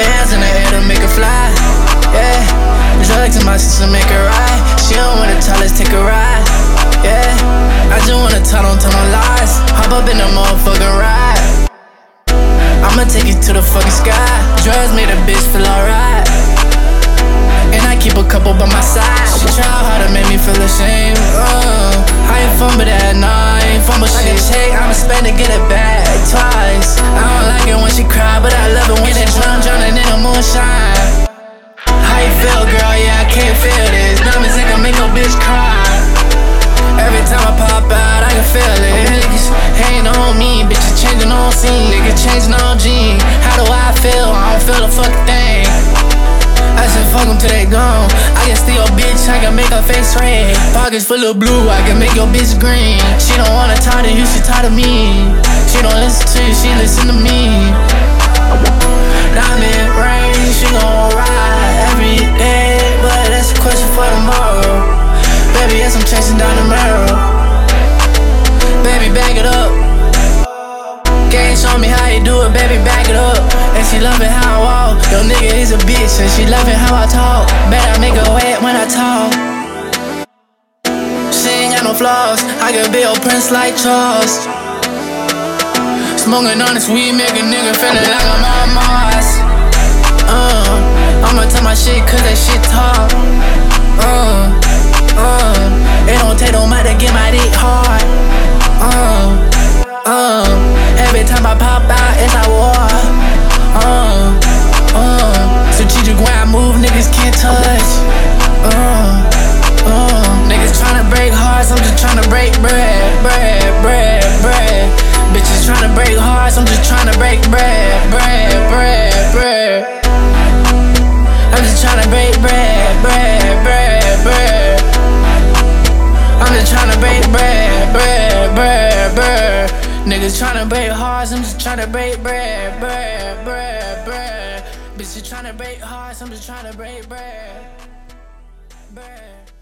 bands in the air to make her fly. Yeah, drugs in my system make her ride. She don't wanna tell, let's take a ride. Yeah, I just wanna tell, don't tell no lies. Hop up in the motherfucking ride. I'ma take you to the fucking sky. Drugs made a bitch feel alright. And I keep a couple by my side. She try hard to make me feel ashamed. Uh, I ain't fun, but at night, fun, but like a check, I'ma spend it. On scene. Niggas changing on G. How do I feel? I don't feel a fucking thing. I said fuck them till they gone. I can steal your bitch, I can make her face red. Pockets full of blue, I can make your bitch green. She don't wanna talk to you, she talk to me. She don't listen to you, she listen to me. Diamond rain, she gon' ride every day, but that's a question for tomorrow. Baby, yes, I'm chasing down the mirror. It, baby, back it up. And she love loving how I walk. Yo, nigga, he's a bitch, and she loving how I talk. Bet I make her wet when I talk. She ain't got no flaws. I could be a prince like Charles. Smoking on this weed, make a nigga feeling like I'm on Mars. Uh, I'ma tell my shit, cause that shit talk. Uh, uh, it don't take no to get my dick hard. Break bread, bread, bread, bread. I'm just tryna break bread, bread, bread, bread. I'm just tryna break bread, bread, bread, bread. Niggas tryna break hearts, I'm just tryna break bread, bread, bread, bread. Bitches tryna break hearts, I'm just tryna bread, bread, bread.